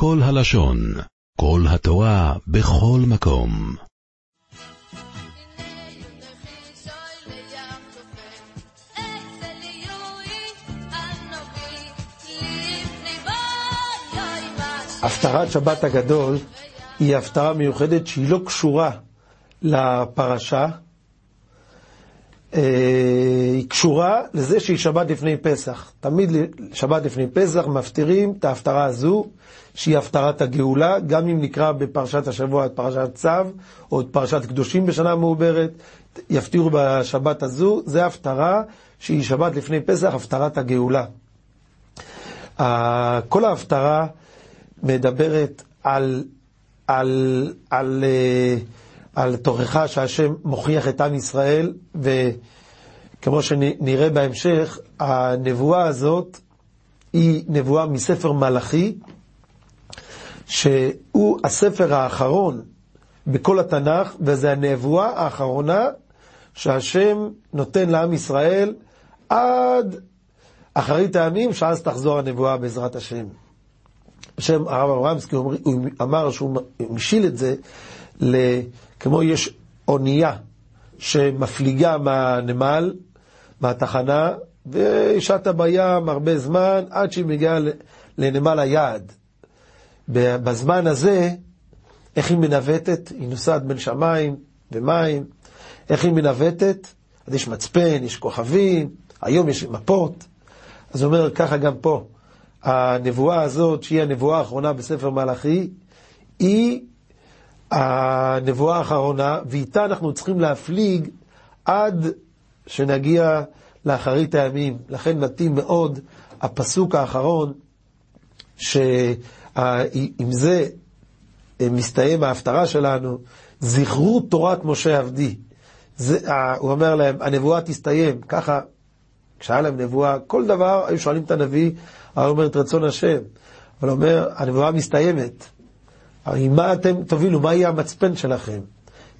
כל הלשון, כל התורה, בכל מקום. הפטרת שבת הגדול היא הפטרה מיוחדת שהיא לא קשורה לפרשה, היא קשורה לזה שהיא שבת לפני פסח. תמיד שבת לפני פסח מפטירים את ההפטרה הזו, שהיא הפטרת הגאולה, גם אם נקרא בפרשת השבוע את פרשת צו, או את פרשת קדושים בשנה מעוברת, יפטירו בשבת הזו, זה הפטרה שהיא שבת לפני פסח, הפטרת הגאולה. כל ההפטרה מדברת על, על, על, אה, על תוכחה שהשם מוכיח את עם ישראל, וכמו שנראה בהמשך, הנבואה הזאת היא נבואה מספר מלאכי, שהוא הספר האחרון בכל התנ"ך, וזו הנבואה האחרונה שהשם נותן לעם ישראל עד אחרית הימים, שאז תחזור הנבואה בעזרת השם. בשם הרב אברמסקי, הוא אמר שהוא משיל את זה, כמו יש אונייה שמפליגה מהנמל, מהתחנה, ושטה בים הרבה זמן עד שהיא מגיעה לנמל היעד. בזמן הזה, איך היא מנווטת? היא נוסעת בין שמיים ומים. איך היא מנווטת? אז יש מצפן, יש כוכבים, היום יש מפות. אז הוא אומר ככה גם פה. הנבואה הזאת, שהיא הנבואה האחרונה בספר מלאכי, היא הנבואה האחרונה, ואיתה אנחנו צריכים להפליג עד שנגיע לאחרית הימים. לכן מתאים מאוד הפסוק האחרון, שעם זה מסתיים ההפטרה שלנו, זכרו תורת משה עבדי. זה, הוא אומר להם, הנבואה תסתיים, ככה, כשהיה להם נבואה, כל דבר, היו שואלים את הנביא, היה אומר את רצון השם. אבל אומר, הנבואה מסתיימת. עם מה אתם תובילו? מה יהיה המצפן שלכם?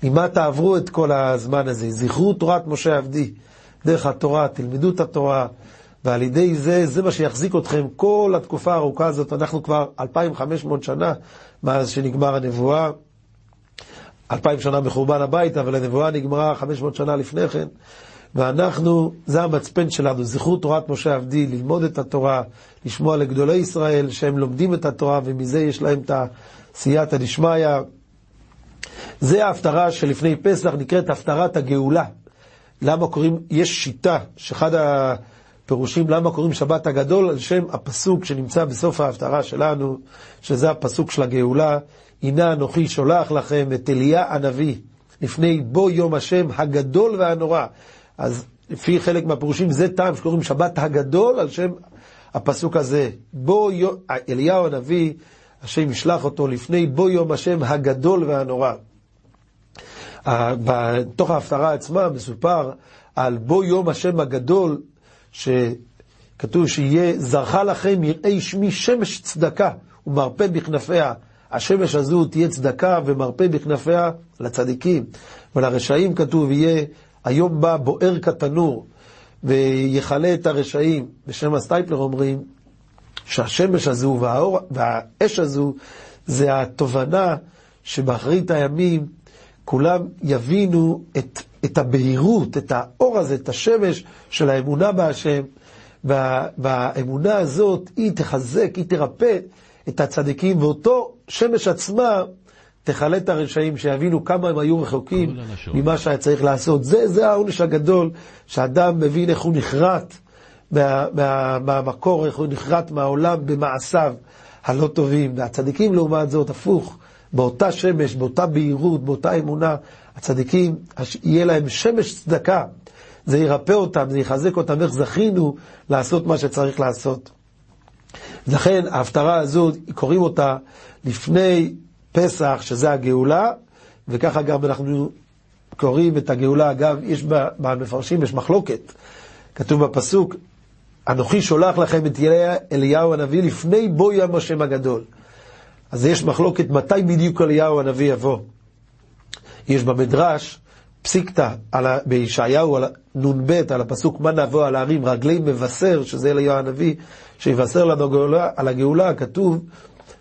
עם מה תעברו את כל הזמן הזה? זכרו תורת משה עבדי. דרך התורה, תלמדו את התורה, ועל ידי זה, זה מה שיחזיק אתכם כל התקופה הארוכה הזאת. אנחנו כבר 2,500 שנה מאז שנגמר הנבואה. 2,000 שנה מחורבן הבית, אבל הנבואה נגמרה 500 שנה לפני כן. ואנחנו, זה המצפן שלנו, זכרו תורת משה עבדי, ללמוד את התורה, לשמוע לגדולי ישראל שהם לומדים את התורה ומזה יש להם את הסייעתא דשמיא. זה ההפטרה שלפני פסח נקראת הפטרת הגאולה. למה קוראים, יש שיטה שאחד הפירושים למה קוראים שבת הגדול על שם הפסוק שנמצא בסוף ההפטרה שלנו, שזה הפסוק של הגאולה, הנה אנוכי שולח לכם את אליה הנביא לפני בוא יום השם הגדול והנורא. אז לפי חלק מהפירושים זה טעם שקוראים שבת הגדול על שם הפסוק הזה. בוא יום, אליהו הנביא, השם ישלח אותו לפני בוא יום השם הגדול והנורא. בתוך ההפטרה עצמה מסופר על בוא יום השם הגדול, שכתוב שיהיה זרחה לכם יראי שמי שמש צדקה ומרפא בכנפיה. השמש הזו תהיה צדקה ומרפא בכנפיה לצדיקים, ולרשעים כתוב יהיה היום בא בוער כתנור ויכלה את הרשעים. בשם הסטייפלר אומרים שהשמש הזו והאור, והאש הזו זה התובנה שבאחרית הימים כולם יבינו את, את הבהירות, את האור הזה, את השמש של האמונה בהשם, וה, והאמונה הזאת היא תחזק, היא תרפא את הצדיקים, ואותו שמש עצמה תכלה את הרשעים, שיבינו כמה הם היו רחוקים ממה שהיה צריך לעשות. זה, זה העונש הגדול, שאדם מבין איך הוא נחרט מהמקור, איך הוא נחרט מהעולם במעשיו הלא טובים. והצדיקים לעומת זאת, הפוך, באותה שמש, באותה בהירות, באותה אמונה, הצדיקים, יהיה להם שמש צדקה. זה ירפא אותם, זה יחזק אותם, איך זכינו לעשות מה שצריך לעשות. לכן ההפטרה הזו, קוראים אותה לפני פסח, שזה הגאולה, וככה גם אנחנו קוראים את הגאולה. אגב, יש במפרשים, יש מחלוקת. כתוב בפסוק, אנוכי שולח לכם את אליהו הנביא לפני בוא ים השם הגדול. אז יש מחלוקת מתי בדיוק אליהו הנביא יבוא. יש במדרש פסיקתא בישעיהו נ"ב על הפסוק מה נבוא על הערים רגלי מבשר, שזה אליהו הנביא, שיבשר לנו על הגאולה, כתוב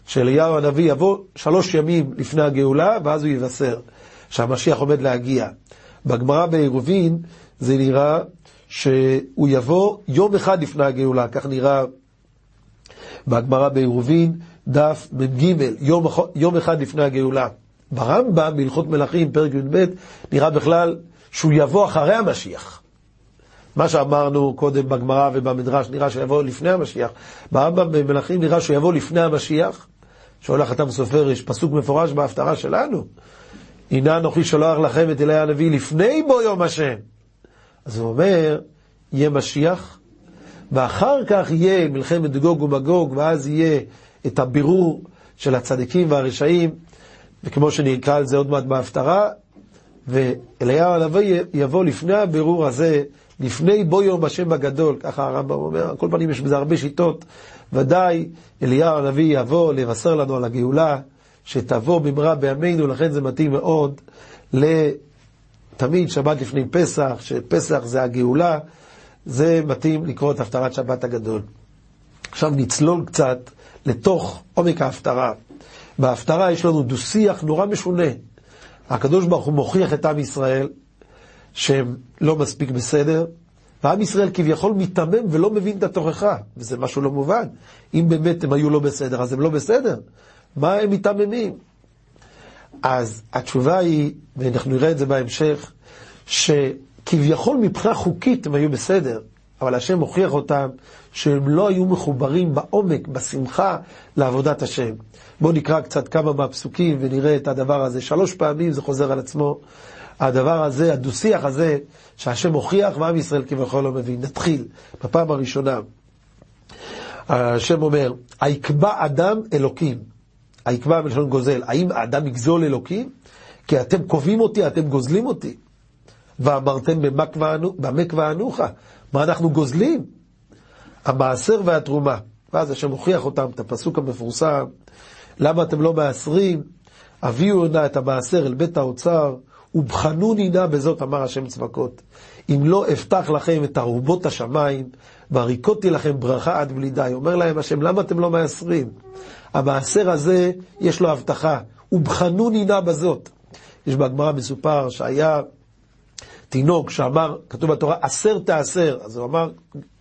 שאליהו הנביא יבוא שלוש ימים לפני הגאולה, ואז הוא יבשר שהמשיח עומד להגיע. בגמרא בעירובין זה נראה שהוא יבוא יום אחד לפני הגאולה, כך נראה בגמרא בעירובין, דף מ"ג, יום, יום אחד לפני הגאולה. ברמב"ם, בהלכות מלכים, פרק י"ב, נראה בכלל שהוא יבוא אחרי המשיח. מה שאמרנו קודם בגמרא ובמדרש, נראה שיבוא לפני המשיח. ברמב"ם במלכים נראה שהוא יבוא לפני המשיח. שואל החתם סופר, יש פסוק מפורש בהפטרה שלנו. הנה אנוכי שולח לכם את אלי הנביא לפני בו יום השם. אז הוא אומר, יהיה משיח, ואחר כך יהיה מלחמת גוג ומגוג, ואז יהיה את הבירור של הצדיקים והרשעים, וכמו שנקרא על זה עוד מעט בהפטרה, ואליהו הנביא יבוא לפני הבירור הזה, לפני בו יום השם הגדול, ככה הרמב"ם אומר, על כל פנים יש בזה הרבה שיטות, ודאי אליהו הנביא יבוא לבשר לנו על הגאולה, שתבוא במהרה בימינו, לכן זה מתאים מאוד לתמיד שבת לפני פסח, שפסח זה הגאולה, זה מתאים לקרוא את הפטרת שבת הגדול. עכשיו נצלול קצת לתוך עומק ההפטרה. בהפטרה יש לנו דו-שיח נורא משונה. הקדוש ברוך הוא מוכיח את עם ישראל שהם לא מספיק בסדר, ועם ישראל כביכול מיתמם ולא מבין את התוכחה, וזה משהו לא מובן. אם באמת הם היו לא בסדר, אז הם לא בסדר. מה הם מיתממים? אז התשובה היא, ואנחנו נראה את זה בהמשך, שכביכול מבחינה חוקית הם היו בסדר, אבל השם הוכיח אותם שהם לא היו מחוברים בעומק, בשמחה, לעבודת השם. בואו נקרא קצת כמה מהפסוקים ונראה את הדבר הזה. שלוש פעמים זה חוזר על עצמו. הדבר הזה, הדו-שיח הזה, שהשם הוכיח ועם ישראל כביכול לא מבין. נתחיל, בפעם הראשונה. השם אומר, היקבע אדם אלוקים. היקבע מלשון גוזל. האם האדם יגזול אלוקים? כי אתם קובעים אותי, אתם גוזלים אותי. ואמרתם במק ואנוחה. מה אנחנו גוזלים? המעשר והתרומה. ואז השם הוכיח אותם, את הפסוק המפורסם, למה אתם לא מעשרים? הביאו נא את המעשר אל בית האוצר, ובחנוני נא בזאת, אמר השם צבקות. אם לא אפתח לכם את ארובות השמיים, והריקותי לכם ברכה עד בלי די. אומר להם השם, למה אתם לא מעשרים? המעשר הזה, יש לו הבטחה, ובחנוני נא בזאת. יש בגמרא מסופר שהיה תינוק שאמר, כתוב בתורה, עשר תעשר. אז הוא אמר,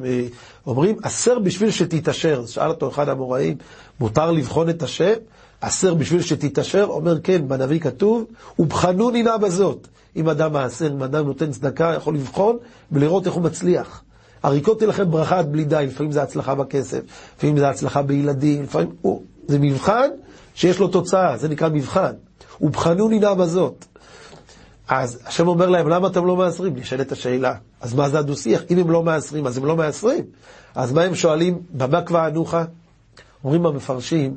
אה, אומרים, עשר בשביל שתתעשר. אז שאל אותו אחד המוראים, מותר לבחון את השם? עשר בשביל שתתעשר? אומר, כן, בנביא כתוב, ובחנוני נא בזאת. אם אדם מעשר, אם אדם נותן צדקה, יכול לבחון ולראות איך הוא מצליח. הריקותי לכם ברכה עד בלי די, לפעמים זה הצלחה בכסף, לפעמים זה הצלחה בילדים, לפעמים... הוא, זה מבחן שיש לו תוצאה, זה נקרא מבחן. ובחנוני נא בזאת. אז השם אומר להם, למה אתם לא מעשרים? נשאלת השאלה. אז מה זה הדו-שיח? אם הם לא מעשרים, אז הם לא מעשרים. אז מה הם שואלים? במה כבר ענוך? אומרים המפרשים,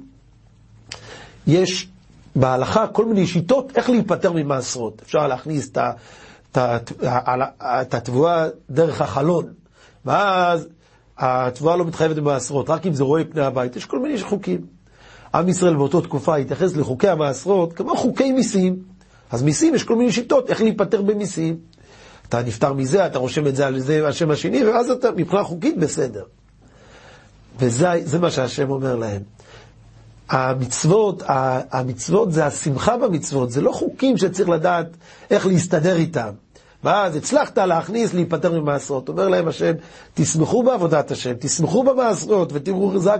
יש בהלכה כל מיני שיטות איך להיפטר ממעשרות. אפשר להכניס את התבואה דרך החלון, ואז התבואה לא מתחייבת במעשרות, רק אם זה רואה פני הבית. יש כל מיני חוקים. עם ישראל באותה תקופה התייחס לחוקי המעשרות כמו חוקי מיסים. אז מיסים, יש כל מיני שיטות איך להיפטר במיסים. אתה נפטר מזה, אתה רושם את זה על זה השם השני, ואז אתה מבחינה חוקית בסדר. וזה מה שהשם אומר להם. המצוות, המצוות זה השמחה במצוות, זה לא חוקים שצריך לדעת איך להסתדר איתם. ואז הצלחת להכניס, להיפטר ממעשרות. אומר להם השם, תשמחו בעבודת השם, תשמחו במעשרות, ותראו זה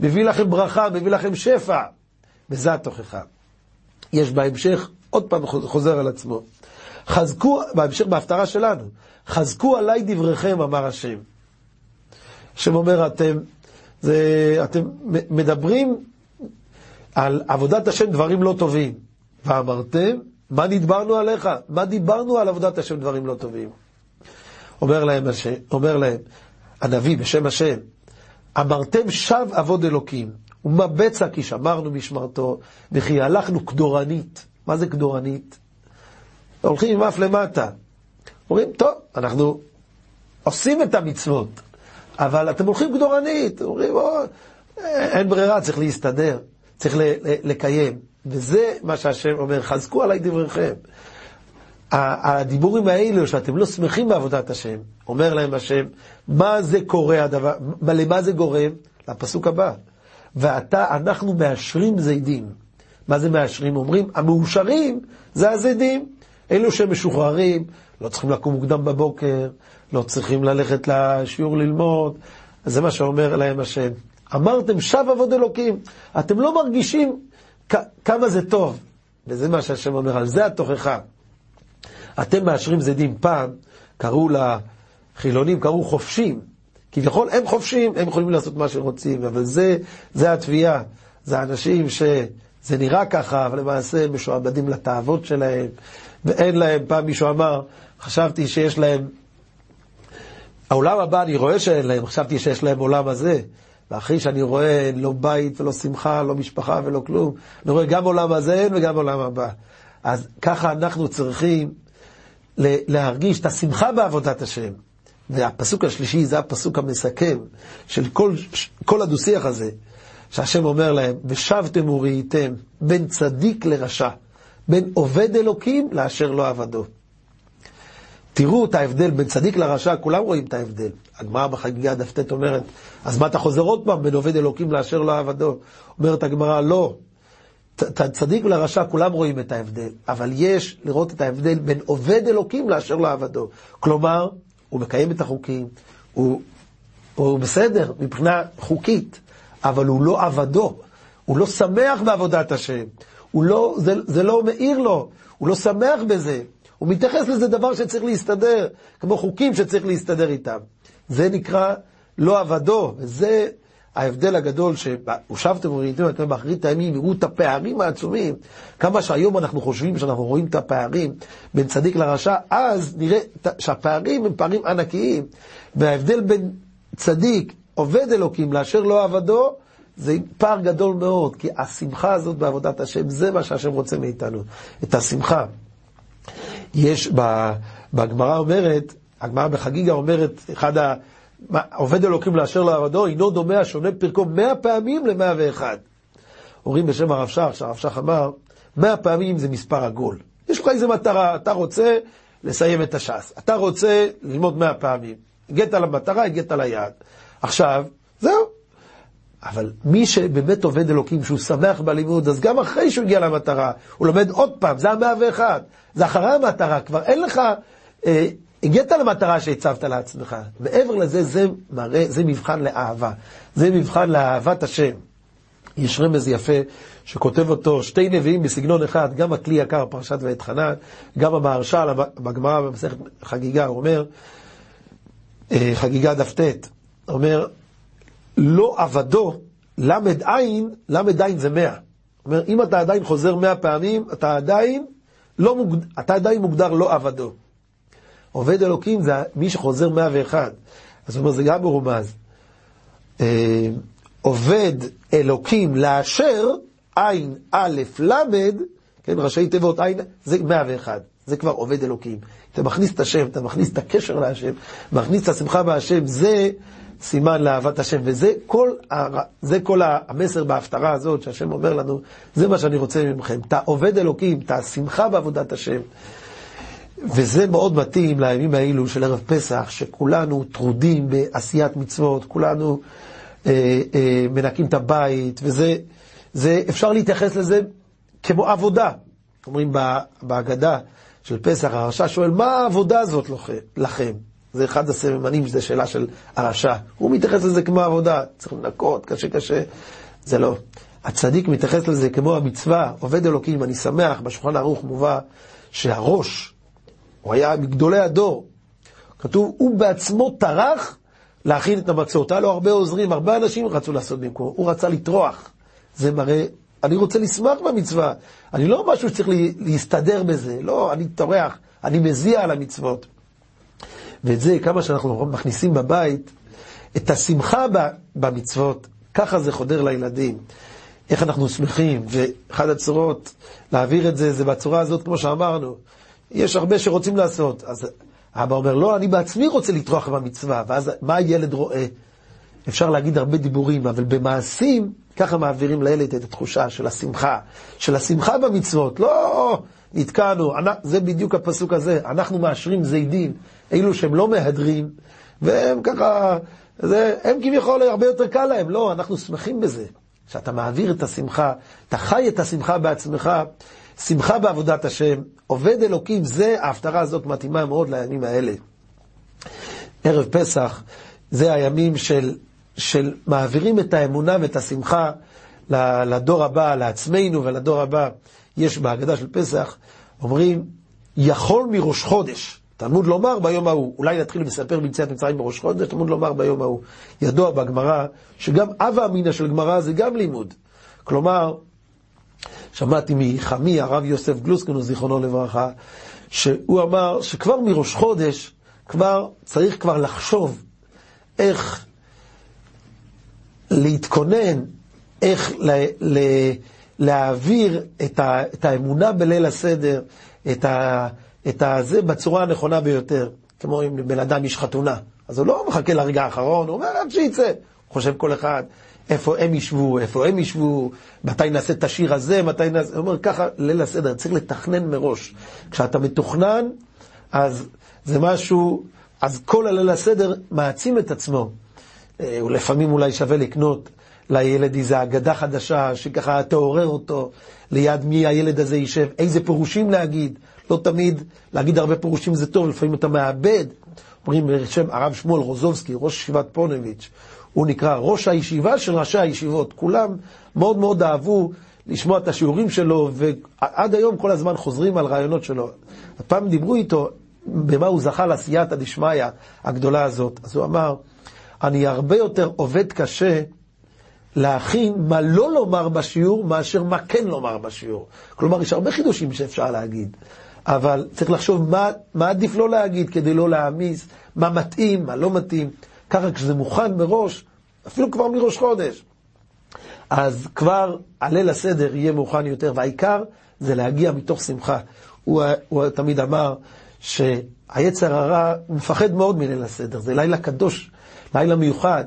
מביא לכם ברכה, מביא לכם שפע. וזה התוכחה. יש בהמשך עוד פעם חוזר על עצמו. חזקו, בהמשך בהפטרה שלנו, חזקו עליי דבריכם, אמר השם. השם אומר, אתם, זה, אתם מדברים על עבודת השם דברים לא טובים. ואמרתם, מה נדברנו עליך? מה דיברנו על עבודת השם דברים לא טובים? אומר להם, השם, אומר להם הנביא בשם השם, אמרתם שב עבוד אלוקים, ומה בצע כי שמרנו משמרתו, וכי הלכנו כדורנית. מה זה כדורנית? הולכים עם אף למטה. אומרים, טוב, אנחנו עושים את המצוות, אבל אתם הולכים כדורנית. אומרים, או, אין ברירה, צריך להסתדר, צריך לקיים. וזה מה שהשם אומר, חזקו עליי דבריכם. הדיבורים האלו שאתם לא שמחים בעבודת השם, אומר להם השם, מה זה קורה הדבר, למה זה גורם? לפסוק הבא. ואתה, אנחנו מאשרים זידים. מה זה מאשרים? אומרים, המאושרים זה הזידים. אלו שמשוחררים, לא צריכים לקום מוקדם בבוקר, לא צריכים ללכת לשיעור ללמוד. זה מה שאומר להם השם. אמרתם שב עבוד אלוקים, אתם לא מרגישים כמה זה טוב. וזה מה שהשם אומר, על זה התוכחה. אתם מאשרים זדים. פעם קראו לחילונים, קראו חופשים. כביכול הם חופשים, הם יכולים לעשות מה שהם רוצים, אבל זה, זה התביעה. זה אנשים שזה נראה ככה, אבל למעשה הם משועבדים לתאוות שלהם, ואין להם, פעם מישהו אמר, חשבתי שיש להם, העולם הבא אני רואה שאין להם, חשבתי שיש להם עולם הזה. ואחרי שאני רואה לא בית ולא שמחה, לא משפחה ולא כלום, אני רואה גם עולם הזה אין וגם עולם הבא. אז ככה אנחנו צריכים להרגיש את השמחה בעבודת השם. והפסוק השלישי זה הפסוק המסכם של כל, כל הדו-שיח הזה, שהשם אומר להם, ושבתם וראיתם בין צדיק לרשע, בין עובד אלוקים לאשר לא עבדו. תראו את ההבדל בין צדיק לרשע, כולם רואים את ההבדל. הגמרא בחגיגה דף ט אומרת, אז מה אתה חוזר עוד פעם בין עובד אלוקים לאשר לא עבדו? אומרת הגמרא, לא. צדיק ולרשע כולם רואים את ההבדל, אבל יש לראות את ההבדל בין עובד אלוקים לאשר לא עבדו. כלומר, הוא מקיים את החוקים, הוא, הוא בסדר מבחינה חוקית, אבל הוא לא עבדו, הוא לא שמח בעבודת השם, הוא לא, זה, זה לא מאיר לו, הוא לא שמח בזה, הוא מתייחס לזה דבר שצריך להסתדר, כמו חוקים שצריך להסתדר איתם. זה נקרא לא עבדו, וזה ההבדל הגדול שהושבתם וראיתם אתם באחרית הימים, יראו את הפערים העצומים, כמה שהיום אנחנו חושבים שאנחנו רואים את הפערים בין צדיק לרשע, אז נראה שהפערים הם פערים ענקיים, וההבדל בין צדיק, עובד אלוקים, לאשר לא עבדו, זה פער גדול מאוד, כי השמחה הזאת בעבודת השם, זה מה שהשם רוצה מאיתנו, את השמחה. יש, בגמרא אומרת, הגמרא בחגיגה אומרת, אחד ה... עובד אלוקים לאשר לעבדו, אינו דומה השונה פרקו מאה פעמים למאה ואחד. אומרים בשם הרב שך, שהרב שך אמר, מאה פעמים זה מספר עגול. יש לך איזה מטרה, אתה רוצה לסיים את הש"ס, אתה רוצה ללמוד מאה פעמים. הגעת למטרה, הגעת ליעד. עכשיו, זהו. אבל מי שבאמת עובד אלוקים, שהוא שמח בלימוד, אז גם אחרי שהוא הגיע למטרה, הוא לומד עוד פעם, זה המאה ואחד. זה אחרי המטרה, כבר אין לך אה, הגעת למטרה שהצבת לעצמך. מעבר לזה, זה מראה, זה מבחן לאהבה. זה מבחן לאהבת השם. יש רמז יפה שכותב אותו שתי נביאים בסגנון אחד, גם הכלי יקר, פרשת ואת חנן, גם המהרש"ל בגמרא במסכת חגיגה, הוא אומר, אה, חגיגה דף ט, אומר, לא עבדו, למד עין, למד עין זה מאה. אומר, אם אתה עדיין חוזר מאה פעמים, אתה עדיין, לא מוגד... אתה עדיין מוגדר לא עבדו. עובד אלוקים זה מי שחוזר 101. אז הוא אומר, זה גם מרומז. אה, עובד אלוקים לאשר, עין א' למד, כן, ראשי תיבות עין, זה 101. זה כבר עובד אלוקים. אתה מכניס את השם, אתה מכניס את הקשר להשם, מכניס את השמחה בהשם, זה סימן לאהבת השם. וזה כל, זה כל המסר בהפטרה הזאת שהשם אומר לנו, זה מה שאני רוצה ממכם. אתה עובד אלוקים, אתה שמחה בעבודת השם. וזה מאוד מתאים לימים האלו של ערב פסח, שכולנו טרודים בעשיית מצוות, כולנו אה, אה, מנקים את הבית, וזה, זה, אפשר להתייחס לזה כמו עבודה. אומרים בהגדה של פסח, הרשע שואל, מה העבודה הזאת לכם? זה אחד הסממנים, זו שאלה של הרשע. הוא מתייחס לזה כמו עבודה, צריך לנקות, קשה קשה. זה לא. הצדיק מתייחס לזה כמו המצווה, עובד אלוקים, אני שמח, בשולחן ערוך מובא שהראש, הוא היה מגדולי הדור. כתוב, הוא בעצמו טרח להכין את המצות. היה לו הרבה עוזרים, הרבה אנשים רצו לעשות במקום. הוא רצה לטרוח. זה מראה, אני רוצה לשמח במצווה. אני לא משהו שצריך להסתדר בזה. לא, אני טורח, אני מזיע על המצוות. ואת זה, כמה שאנחנו מכניסים בבית, את השמחה במצוות, ככה זה חודר לילדים. איך אנחנו שמחים, ואחד הצורות להעביר את זה, זה בצורה הזאת, כמו שאמרנו. יש הרבה שרוצים לעשות. אז אבא אומר, לא, אני בעצמי רוצה לטרוח במצווה, ואז מה הילד רואה? אפשר להגיד הרבה דיבורים, אבל במעשים, ככה מעבירים לילד את התחושה של השמחה, של השמחה במצוות. לא, נתקענו, זה בדיוק הפסוק הזה, אנחנו מאשרים זידים, אלו שהם לא מהדרים, והם ככה, זה, הם כביכול הרבה יותר קל להם, לא, אנחנו שמחים בזה. שאתה מעביר את השמחה, אתה חי את השמחה בעצמך, שמחה בעבודת השם, עובד אלוקים, זה, ההפטרה הזאת מתאימה מאוד לימים האלה. ערב פסח, זה הימים של, של מעבירים את האמונה ואת השמחה לדור הבא, לעצמנו ולדור הבא. יש בהגדה של פסח, אומרים, יכול מראש חודש. תלמוד לומר ביום ההוא, אולי נתחיל לספר ביציאת מצרים בראש חודש, תלמוד לומר ביום ההוא. ידוע בגמרא, שגם אבא אמינא של גמרא זה גם לימוד. כלומר, שמעתי מחמי, הרב יוסף גלוסקנו, זיכרונו לברכה, שהוא אמר שכבר מראש חודש, כבר צריך כבר לחשוב איך להתכונן, איך ל, ל, להעביר את, ה, את האמונה בליל הסדר, את, ה, את הזה בצורה הנכונה ביותר. כמו אם לבן אדם יש חתונה, אז הוא לא מחכה לרגע האחרון, הוא אומר עד שיצא. חושב כל אחד, איפה הם ישבו, איפה הם ישבו, מתי נעשה את השיר הזה, מתי נעשה... הוא אומר ככה, ליל הסדר, צריך לתכנן מראש. כשאתה מתוכנן, אז זה משהו, אז כל הליל הסדר מעצים את עצמו. אה, ולפעמים אולי שווה לקנות לילד איזו אגדה חדשה, שככה תעורר אותו, ליד מי הילד הזה יישב, איזה פירושים להגיד. לא תמיד להגיד הרבה פירושים זה טוב, לפעמים אתה מאבד. אומרים בשם הרב שמואל רוזובסקי, ראש ישיבת פונביץ', הוא נקרא ראש הישיבה של ראשי הישיבות. כולם מאוד מאוד אהבו לשמוע את השיעורים שלו, ועד היום כל הזמן חוזרים על רעיונות שלו. הפעם דיברו איתו במה הוא זכה לסייעתא דשמיא הגדולה הזאת. אז הוא אמר, אני הרבה יותר עובד קשה להכין מה לא לומר בשיעור, מאשר מה כן לומר בשיעור. כלומר, יש הרבה חידושים שאפשר להגיד, אבל צריך לחשוב מה, מה עדיף לא להגיד כדי לא להעמיס, מה מתאים, מה לא מתאים. ככה כשזה מוכן מראש, אפילו כבר מראש חודש, אז כבר הליל הסדר יהיה מוכן יותר, והעיקר זה להגיע מתוך שמחה. הוא, הוא תמיד אמר שהיצר הרע, הוא מפחד מאוד מליל הסדר, זה לילה קדוש, לילה מיוחד.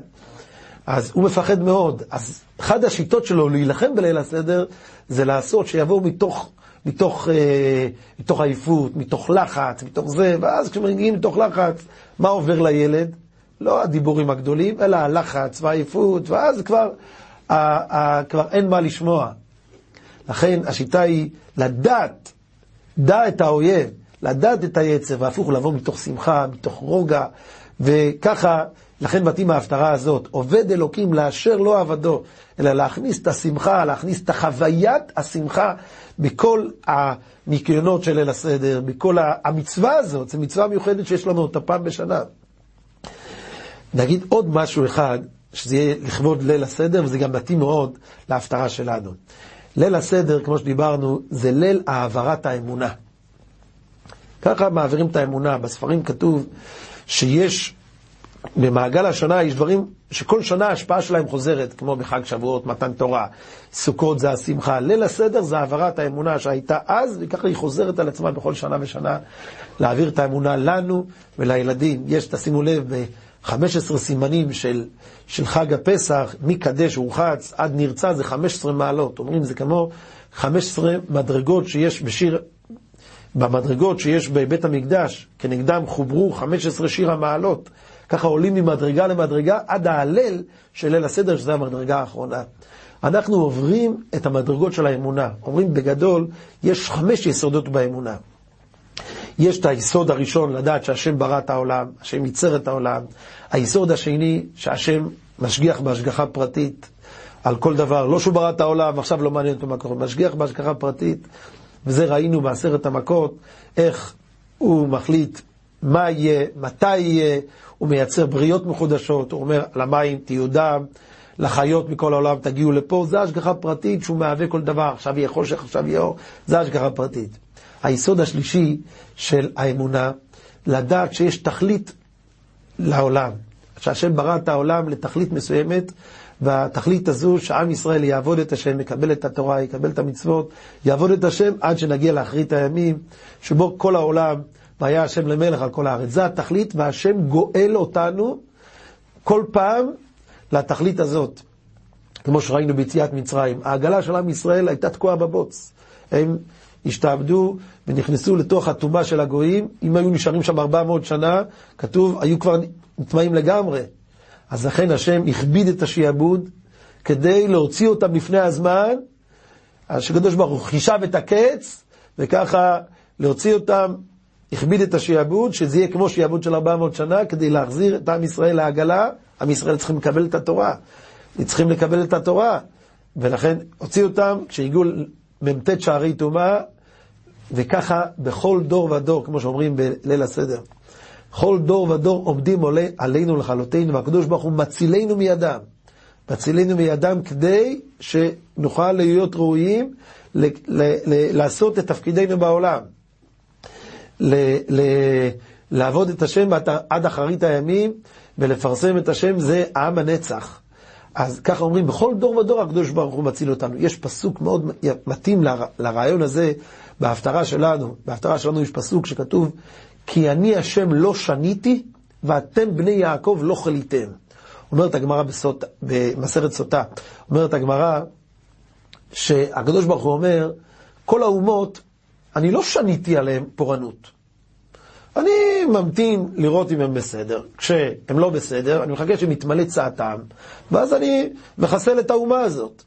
אז הוא מפחד מאוד. אז אחת השיטות שלו להילחם בליל הסדר, זה לעשות שיבואו מתוך, מתוך, אה, מתוך עייפות, מתוך לחץ, מתוך זה, ואז כשמגיעים מתוך לחץ, מה עובר לילד? לא הדיבורים הגדולים, אלא הלחץ והעייפות, ואז כבר, ה, ה, כבר אין מה לשמוע. לכן השיטה היא לדעת, דע את האויב, לדעת את היצר, והפוך לבוא מתוך שמחה, מתוך רוגע, וככה, לכן מתאים ההפטרה הזאת, עובד אלוקים לאשר לא עבדו, אלא להכניס את השמחה, להכניס את החוויית השמחה בכל הניקיונות של ליל הסדר, בכל המצווה הזאת, זו מצווה מיוחדת שיש לנו אותה פעם בשנה. נגיד עוד משהו אחד, שזה יהיה לכבוד ליל הסדר, וזה גם מתאים מאוד להפטרה שלנו. ליל הסדר, כמו שדיברנו, זה ליל העברת האמונה. ככה מעבירים את האמונה. בספרים כתוב שיש, במעגל השנה יש דברים שכל שנה ההשפעה שלהם חוזרת, כמו בחג שבועות, מתן תורה, סוכות זה השמחה. ליל הסדר זה העברת האמונה שהייתה אז, וככה היא חוזרת על עצמה בכל שנה ושנה, להעביר את האמונה לנו ולילדים. יש, תשימו לב, 15 סימנים של, של חג הפסח, מקדש ורחץ עד נרצה זה 15 מעלות. אומרים זה כמו 15 מדרגות שיש בשיר, במדרגות שיש בבית המקדש, כנגדם חוברו 15 שיר המעלות. ככה עולים ממדרגה למדרגה עד ההלל של ליל הסדר, שזו המדרגה האחרונה. אנחנו עוברים את המדרגות של האמונה. אומרים בגדול, יש חמש יסודות באמונה. יש את היסוד הראשון, לדעת שהשם ברא את העולם, השם ייצר את העולם. היסוד השני, שהשם משגיח בהשגחה פרטית על כל דבר. לא שהוא ברא את העולם, עכשיו לא מעניין אותו מה קורה. משגיח בהשגחה פרטית, וזה ראינו בעשרת המכות, איך הוא מחליט מה יהיה, מתי יהיה, הוא מייצר בריאות מחודשות, הוא אומר למים תהיו דם, לחיות מכל העולם תגיעו לפה, זה השגחה פרטית שהוא מהווה כל דבר, עכשיו יהיה חושך, עכשיו יהיה אור, זה השגחה פרטית. היסוד השלישי של האמונה, לדעת שיש תכלית לעולם, שהשם ברא את העולם לתכלית מסוימת, והתכלית הזו שעם ישראל יעבוד את השם, יקבל את התורה, יקבל את המצוות, יעבוד את השם עד שנגיע לאחרית הימים, שבו כל העולם, והיה השם למלך על כל הארץ. זה התכלית, והשם גואל אותנו כל פעם לתכלית הזאת. כמו שראינו ביציאת מצרים. העגלה של עם ישראל הייתה תקועה בבוץ. הם השתעבדו ונכנסו לתוך הטומאה של הגויים. אם היו נשארים שם 400 שנה, כתוב, היו כבר נטמעים לגמרי. אז לכן השם הכביד את השעבוד, כדי להוציא אותם לפני הזמן, שקדוש ברוך הוא חישב את הקץ, וככה להוציא אותם, הכביד את השיעבוד, שזה יהיה כמו שיעבוד של 400 שנה, כדי להחזיר את עם ישראל לעגלה, עם ישראל צריכים לקבל את התורה. צריכים לקבל את התורה. ולכן הוציא אותם, כשהגיעו מ"ט שערי טומאה, וככה בכל דור ודור, כמו שאומרים בליל הסדר. כל דור ודור עומדים עולה עלינו לכלותנו, והקדוש ברוך הוא מצילנו מידם. מצילנו מידם כדי שנוכל להיות ראויים ל- ל- ל- לעשות את תפקידנו בעולם. ל- ל- לעבוד את השם עד, אחרית הימים ולפרסם את השם זה עם הנצח. אז ככה אומרים, בכל דור ודור הקדוש ברוך הוא מציל אותנו. יש פסוק מאוד מתאים לרעיון הזה בהפטרה שלנו. בהפטרה שלנו יש פסוק שכתוב, כי אני השם לא שניתי, ואתם בני יעקב לא חליתם. אומרת הגמרא במסכת סוטה, אומרת הגמרא שהקדוש ברוך הוא אומר, כל האומות, אני לא שניתי עליהם פורענות. אני ממתין לראות אם הם בסדר. כשהם לא בסדר, אני מחכה שמתמלא צעתם, ואז אני מחסל את האומה הזאת.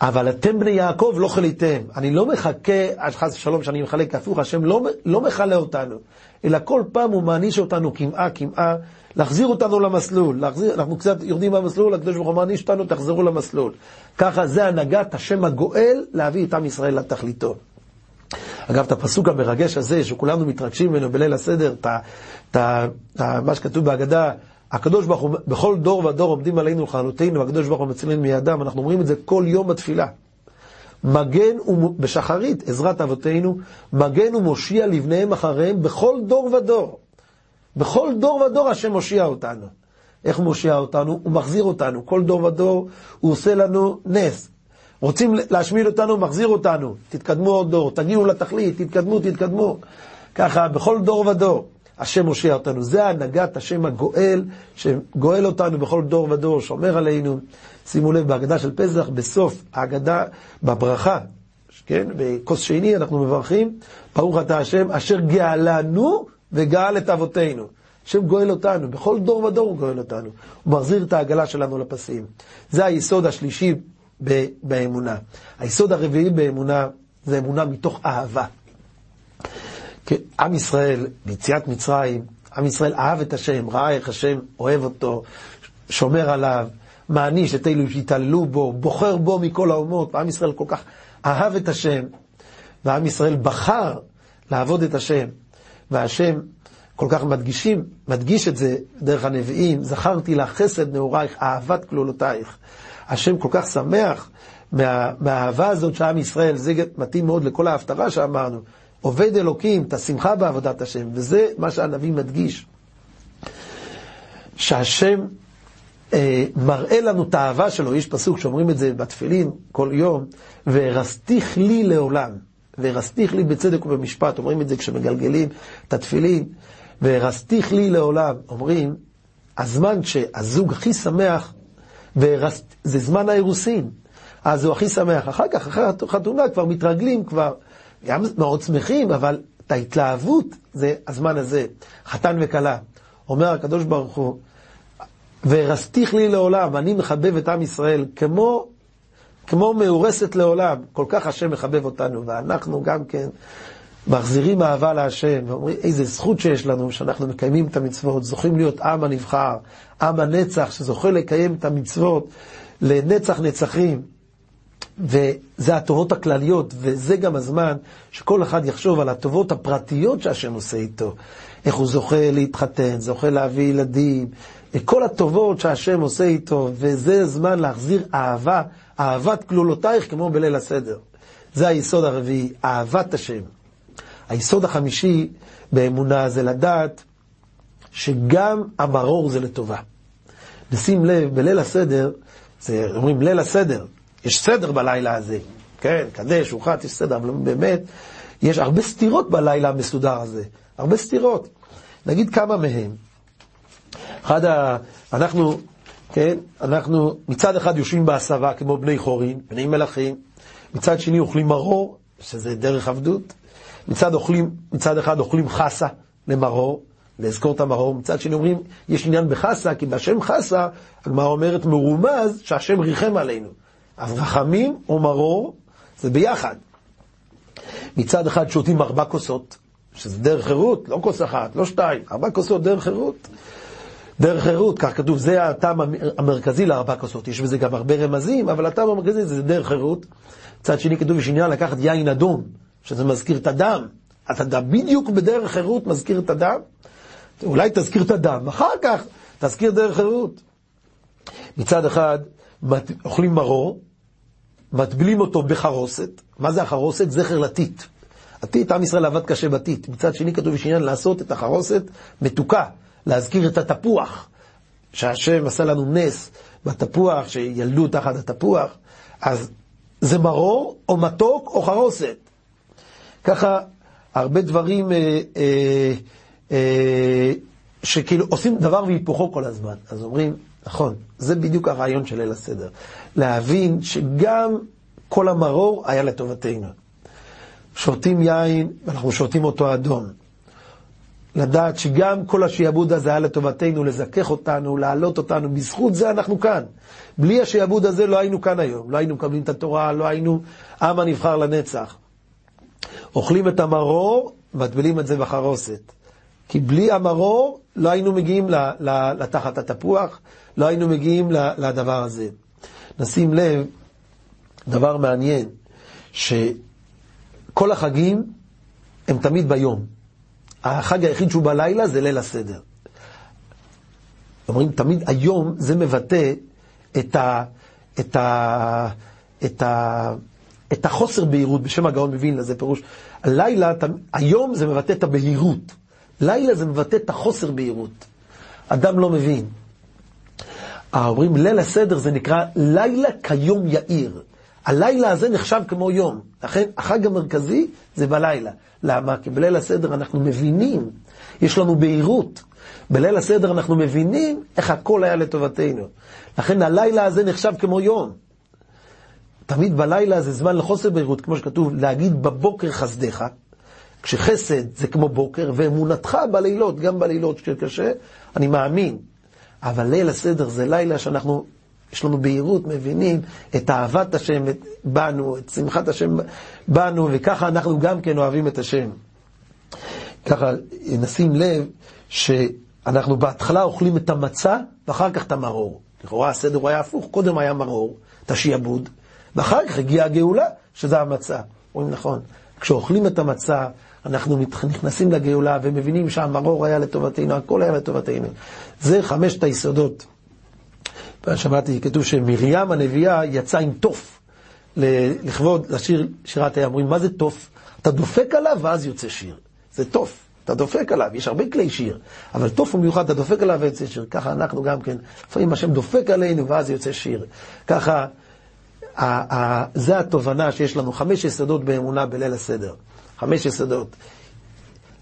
אבל אתם בני יעקב לא חליתם. אני לא מחכה, חס ושלום שאני מחלק הפוך, השם לא, לא מכלה אותנו, אלא כל פעם הוא מעניש אותנו קמעה קמעה, להחזיר אותנו למסלול. להחזיר, אנחנו קצת יורדים במסלול, הקדוש ברוך הוא מעניש אותנו, תחזרו למסלול. ככה זה הנהגת השם הגואל להביא את עם ישראל לתכליתו. אגב, את הפסוק המרגש הזה, שכולנו מתרגשים ממנו בליל הסדר, את, את, את מה שכתוב בהגדה, הקדוש ברוך הוא, בכל דור ודור עומדים עלינו לכלותנו, הקדוש ברוך הוא מצילנו מידם, אנחנו אומרים את זה כל יום בתפילה. מגן בשחרית, עזרת אבותינו, מגן ומושיע לבניהם אחריהם בכל דור ודור. בכל דור ודור השם מושיע אותנו. איך הוא מושיע אותנו? הוא מחזיר אותנו. כל דור ודור הוא עושה לנו נס. רוצים להשמיד אותנו, מחזיר אותנו. תתקדמו עוד דור, תגיעו לתכלית, תתקדמו, תתקדמו. ככה, בכל דור ודור. השם מושיע אותנו. זה הנהגת השם הגואל, שגואל אותנו בכל דור ודור, שומר עלינו. שימו לב, בהגדה של פסח, בסוף ההגדה, בברכה, כן, בכוס שני אנחנו מברכים, ברוך אתה השם, אשר גאלנו וגאל את אבותינו. השם גואל אותנו, בכל דור ודור הוא גואל אותנו. הוא מחזיר את העגלה שלנו לפסים. זה היסוד השלישי באמונה. היסוד הרביעי באמונה זה אמונה מתוך אהבה. עם ישראל, ביציאת מצרים, עם ישראל אהב את השם, ראה איך השם אוהב אותו, שומר עליו, מעניש את אלו שהתעללו בו, בוחר בו מכל האומות, ועם ישראל כל כך אהב את השם, ועם ישראל בחר לעבוד את השם, והשם כל כך מדגישים, מדגיש את זה דרך הנביאים, זכרתי לך חסד נעורייך, אהבת כלולותייך. השם כל כך שמח מה, מהאהבה הזאת של עם ישראל, זה מתאים מאוד לכל ההפטרה שאמרנו. עובד אלוקים, את השמחה בעבודת השם, וזה מה שהנביא מדגיש. שהשם אה, מראה לנו את האהבה שלו, יש פסוק שאומרים את זה בתפילין כל יום, והרסתיך לי לעולם, והרסתיך לי בצדק ובמשפט, אומרים את זה כשמגלגלים את התפילין, והרסתיך לי לעולם, אומרים, הזמן שהזוג הכי שמח, והרס... זה זמן האירוסין, אז הוא הכי שמח. אחר כך, אחרי החתונה כבר מתרגלים, כבר גם מאוד שמחים, אבל את ההתלהבות זה הזמן הזה, חתן וכלה. אומר הקדוש ברוך הוא, והרסתיך לי לעולם, אני מחבב את עם ישראל כמו, כמו מאורסת לעולם. כל כך השם מחבב אותנו, ואנחנו גם כן מחזירים אהבה להשם, ואומרים איזה זכות שיש לנו שאנחנו מקיימים את המצוות, זוכים להיות עם הנבחר, עם הנצח, שזוכה לקיים את המצוות לנצח נצחים. וזה הטובות הכלליות, וזה גם הזמן שכל אחד יחשוב על הטובות הפרטיות שהשם עושה איתו. איך הוא זוכה להתחתן, זוכה להביא ילדים, כל הטובות שהשם עושה איתו, וזה זמן להחזיר אהבה, אהבת כלולותייך כמו בליל הסדר. זה היסוד הרביעי, אהבת השם. היסוד החמישי באמונה זה לדעת שגם המרור זה לטובה. נשים לב, בליל הסדר, זה אומרים ליל הסדר, יש סדר בלילה הזה, כן, קדש, רוחת, יש סדר, אבל באמת, יש הרבה סתירות בלילה המסודר הזה, הרבה סתירות. נגיד כמה מהם. אחד ה... אנחנו, כן, אנחנו מצד אחד יושבים בהסבה כמו בני חורין, בני מלכים, מצד שני אוכלים מרור, שזה דרך עבדות, מצד, אוכלים, מצד אחד אוכלים חסה למרור, לאזכור את המרור. מצד שני אומרים, יש עניין בחסה, כי בשם חסה, הגמרא אומרת מרומז שהשם ריחם עלינו. אז רחמים או מרור זה ביחד. מצד אחד שותים ארבע כוסות, שזה דרך חירות, לא כוס אחת, לא שתיים, ארבע כוסות דרך חירות. דרך חירות, כך כתוב, זה הטעם המרכזי לארבע כוסות. יש בזה גם הרבה רמזים, אבל הטעם המרכזי זה דרך חירות. מצד שני כתוב, יש עניין לקחת יין אדום, שזה מזכיר את הדם. אתה בדיוק בדרך חירות מזכיר את הדם. אולי תזכיר את הדם, אחר כך תזכיר דרך חירות. מצד אחד, אוכלים מרור, מטבילים אותו בחרוסת. מה זה החרוסת? זכר לטיט. הטיט, עם ישראל עבד קשה בטיט. מצד שני כתוב יש עניין לעשות את החרוסת מתוקה, להזכיר את התפוח, שהשם עשה לנו נס בתפוח, שילדו תחת התפוח. אז זה מרור, או מתוק, או חרוסת. ככה הרבה דברים אה, אה, אה, שכאילו עושים דבר והיפוכו כל הזמן. אז אומרים, נכון, זה בדיוק הרעיון של ליל הסדר. להבין שגם כל המרור היה לטובתנו. שותים יין, ואנחנו שותים אותו אדום. לדעת שגם כל השעבוד הזה היה לטובתנו, לזכך אותנו, להעלות אותנו, בזכות זה אנחנו כאן. בלי השעבוד הזה לא היינו כאן היום, לא היינו מקבלים את התורה, לא היינו עם הנבחר לנצח. אוכלים את המרור, מטבילים את זה בחרוסת. כי בלי המרור לא היינו מגיעים לתחת התפוח, לא היינו מגיעים לדבר הזה. נשים לב, דבר מעניין, שכל החגים הם תמיד ביום. החג היחיד שהוא בלילה זה ליל הסדר. אומרים, תמיד היום זה מבטא את, ה, את, ה, את, ה, את החוסר בהירות, בשם הגאון מווילנה, זה פירוש. הלילה, היום זה מבטא את הבהירות. לילה זה מבטא את החוסר בהירות. אדם לא מבין. אומרים ליל הסדר זה נקרא לילה כיום יאיר. הלילה הזה נחשב כמו יום. לכן החג המרכזי זה בלילה. למה? כי בליל הסדר אנחנו מבינים, יש לנו בהירות. בליל הסדר אנחנו מבינים איך הכל היה לטובתנו. לכן הלילה הזה נחשב כמו יום. תמיד בלילה זה זמן לחוסר בהירות, כמו שכתוב, להגיד בבוקר חסדיך. כשחסד זה כמו בוקר, ואמונתך בלילות, גם בלילות שקשה, אני מאמין. אבל ליל הסדר זה לילה שאנחנו, יש לנו בהירות, מבינים את אהבת השם בנו, את שמחת השם בנו, וככה אנחנו גם כן אוהבים את השם. ככה נשים לב שאנחנו בהתחלה אוכלים את המצה ואחר כך את המרור. לכאורה הסדר הוא היה הפוך, קודם היה מרור, את השיעבוד, ואחר כך הגיעה הגאולה, שזה המצה. רואים נכון, כשאוכלים את המצה, אנחנו נכנסים לגאולה ומבינים שהמרור היה לטובתנו, הכל היה לטובתנו. זה חמשת היסודות. שמעתי, כתוב שמרים הנביאה יצאה עם תוף לכבוד, לשיר שירת הים. אומרים, מה זה תוף? אתה דופק עליו ואז יוצא שיר. זה תוף. אתה דופק עליו, יש הרבה כלי שיר, אבל תוף הוא מיוחד, אתה דופק עליו ויוצא שיר. ככה אנחנו גם כן, לפעמים השם דופק עלינו ואז יוצא שיר. ככה, זה התובנה שיש לנו, חמש יסודות באמונה בליל הסדר. חמש יסודות.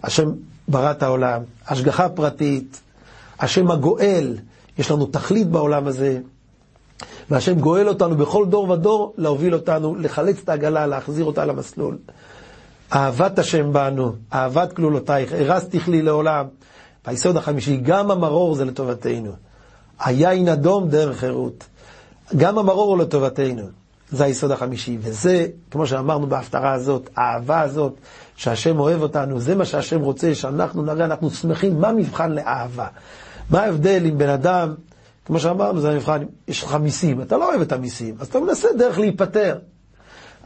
השם ברא את העולם, השגחה פרטית, השם הגואל, יש לנו תכלית בעולם הזה, והשם גואל אותנו בכל דור ודור להוביל אותנו, לחלץ את העגלה, להחזיר אותה למסלול. אהבת השם בנו, אהבת כלולותייך, הרסתיך לי לעולם. והיסוד החמישי, גם המרור זה לטובתנו. היין אדום דרך חירות. גם המרור הוא לטובתנו. זה היסוד החמישי, וזה, כמו שאמרנו בהפטרה הזאת, האהבה הזאת, שהשם אוהב אותנו, זה מה שהשם רוצה, שאנחנו נראה, אנחנו שמחים, מה מבחן לאהבה? מה ההבדל אם בן אדם, כמו שאמרנו, זה המבחן, יש לך מיסים, אתה לא אוהב את המיסים, אז אתה מנסה דרך להיפטר.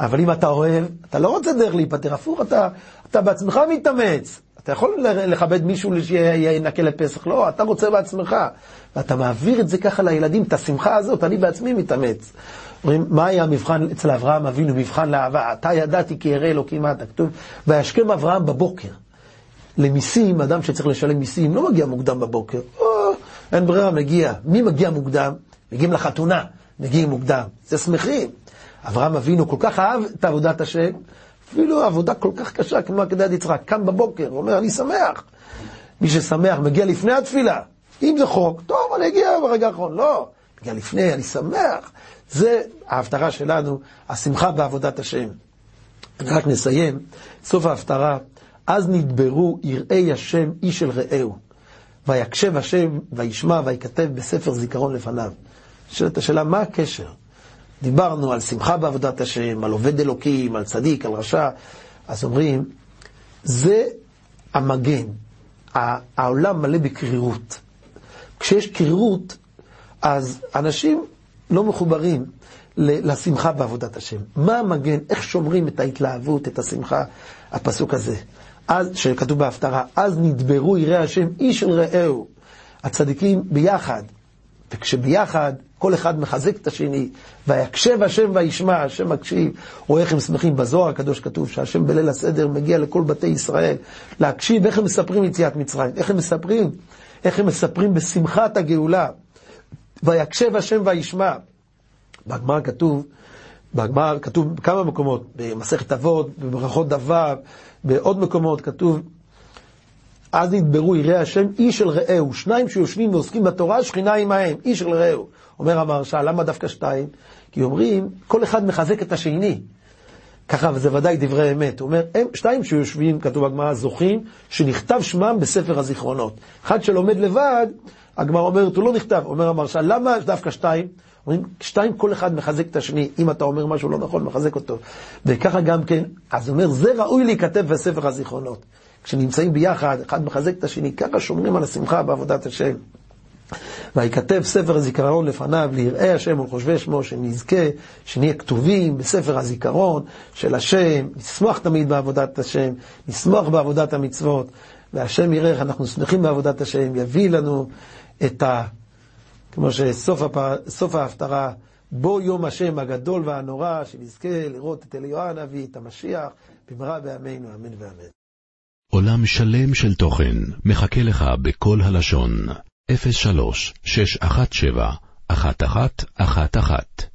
אבל אם אתה אוהב, אתה לא רוצה דרך להיפטר, הפוך, אתה, אתה בעצמך מתאמץ. אתה יכול לכבד מישהו שינקה לפסח, לא, אתה רוצה בעצמך. ואתה מעביר את זה ככה לילדים, את השמחה הזאת, אני בעצמי מתאמץ. אומרים, מה היה המבחן אצל אברהם אבינו, מבחן לאהבה? אתה ידעתי כי ירא אלוקים אתה. כתוב, וישכם אברהם בבוקר. למיסים, אדם שצריך לשלם מיסים, לא מגיע מוקדם בבוקר. או, אין ברירה, מגיע. מי מגיע מוקדם? מגיעים לחתונה, מגיעים מוקדם. זה שמחים. אברהם אבינו כל כך אהב את עבודת השם, אפילו עבודה כל כך קשה כמו עקדת יצחק, קם בבוקר, אומר, אני שמח. מי ששמח מגיע לפני התפילה. אם זה חוק, טוב, אני אגיע ברגע האחרון. לא, מגיע לפני, אני שמח. זה ההפטרה שלנו, השמחה בעבודת השם. רק נסיים, סוף ההפטרה, אז נדברו יראי השם איש אל רעהו. ויקשב השם וישמע ויכתב בספר זיכרון לפניו. שואלת השאלה, מה הקשר? דיברנו על שמחה בעבודת השם, על עובד אלוקים, על צדיק, על רשע. אז אומרים, זה המגן. העולם מלא בקרירות. כשיש קרירות, אז אנשים לא מחוברים לשמחה בעבודת השם. מה המגן? איך שומרים את ההתלהבות, את השמחה? הפסוק הזה. אז, שכתוב בהפטרה, אז נדברו יראי השם איש אל רעהו. הצדיקים ביחד, וכשביחד כל אחד מחזק את השני, ויקשב השם וישמע, השם מקשיב, רואה איך הם שמחים. בזוהר הקדוש כתוב שהשם בליל הסדר מגיע לכל בתי ישראל להקשיב איך הם מספרים יציאת מצרים, איך הם מספרים, איך הם מספרים בשמחת הגאולה. ויקשב השם וישמע. בגמר כתוב, בגמר כתוב בכמה מקומות, במסכת אבות, בברכות דבב, בעוד מקומות כתוב, אז נדברו יראי השם איש אל רעהו, שניים שיושבים ועוסקים בתורה, שכינה עמהם, איש אל רעהו. אומר המהרש"ל, למה דווקא שתיים? כי אומרים, כל אחד מחזק את השני. ככה, וזה ודאי דברי אמת. הוא אומר, הם שתיים שיושבים, כתוב בגמרא, זוכים, שנכתב שמם בספר הזיכרונות. אחד שלומד לבד, הגמרא אומרת, הוא לא נכתב. אומר המהרש"ל, למה דווקא שתיים? אומרים, שתיים, כל אחד מחזק את השני. אם אתה אומר משהו לא נכון, מחזק אותו. וככה גם כן, אז הוא אומר, זה ראוי להיכתב בספר הזיכרונות. כשנמצאים ביחד, אחד מחזק את השני, ככה שומרים על השמחה בעבודת השם. ויכתב ספר הזיכרון לפניו ליראי השם ולחושבי שמו, שנזכה, שנהיה כתובים בספר הזיכרון של השם, נשמח תמיד בעבודת השם, נשמח בעבודת המצוות, והשם יראה איך אנחנו שמחים בעבודת השם, יביא לנו את ה... כמו שסוף ההפטרה, בו יום השם הגדול והנורא, שנזכה לראות את אליהו הנביא, את המשיח, במהרה בימינו, אמן ואמן. עולם שלם של תוכן מחכה לך בכל הלשון, 03 617 1111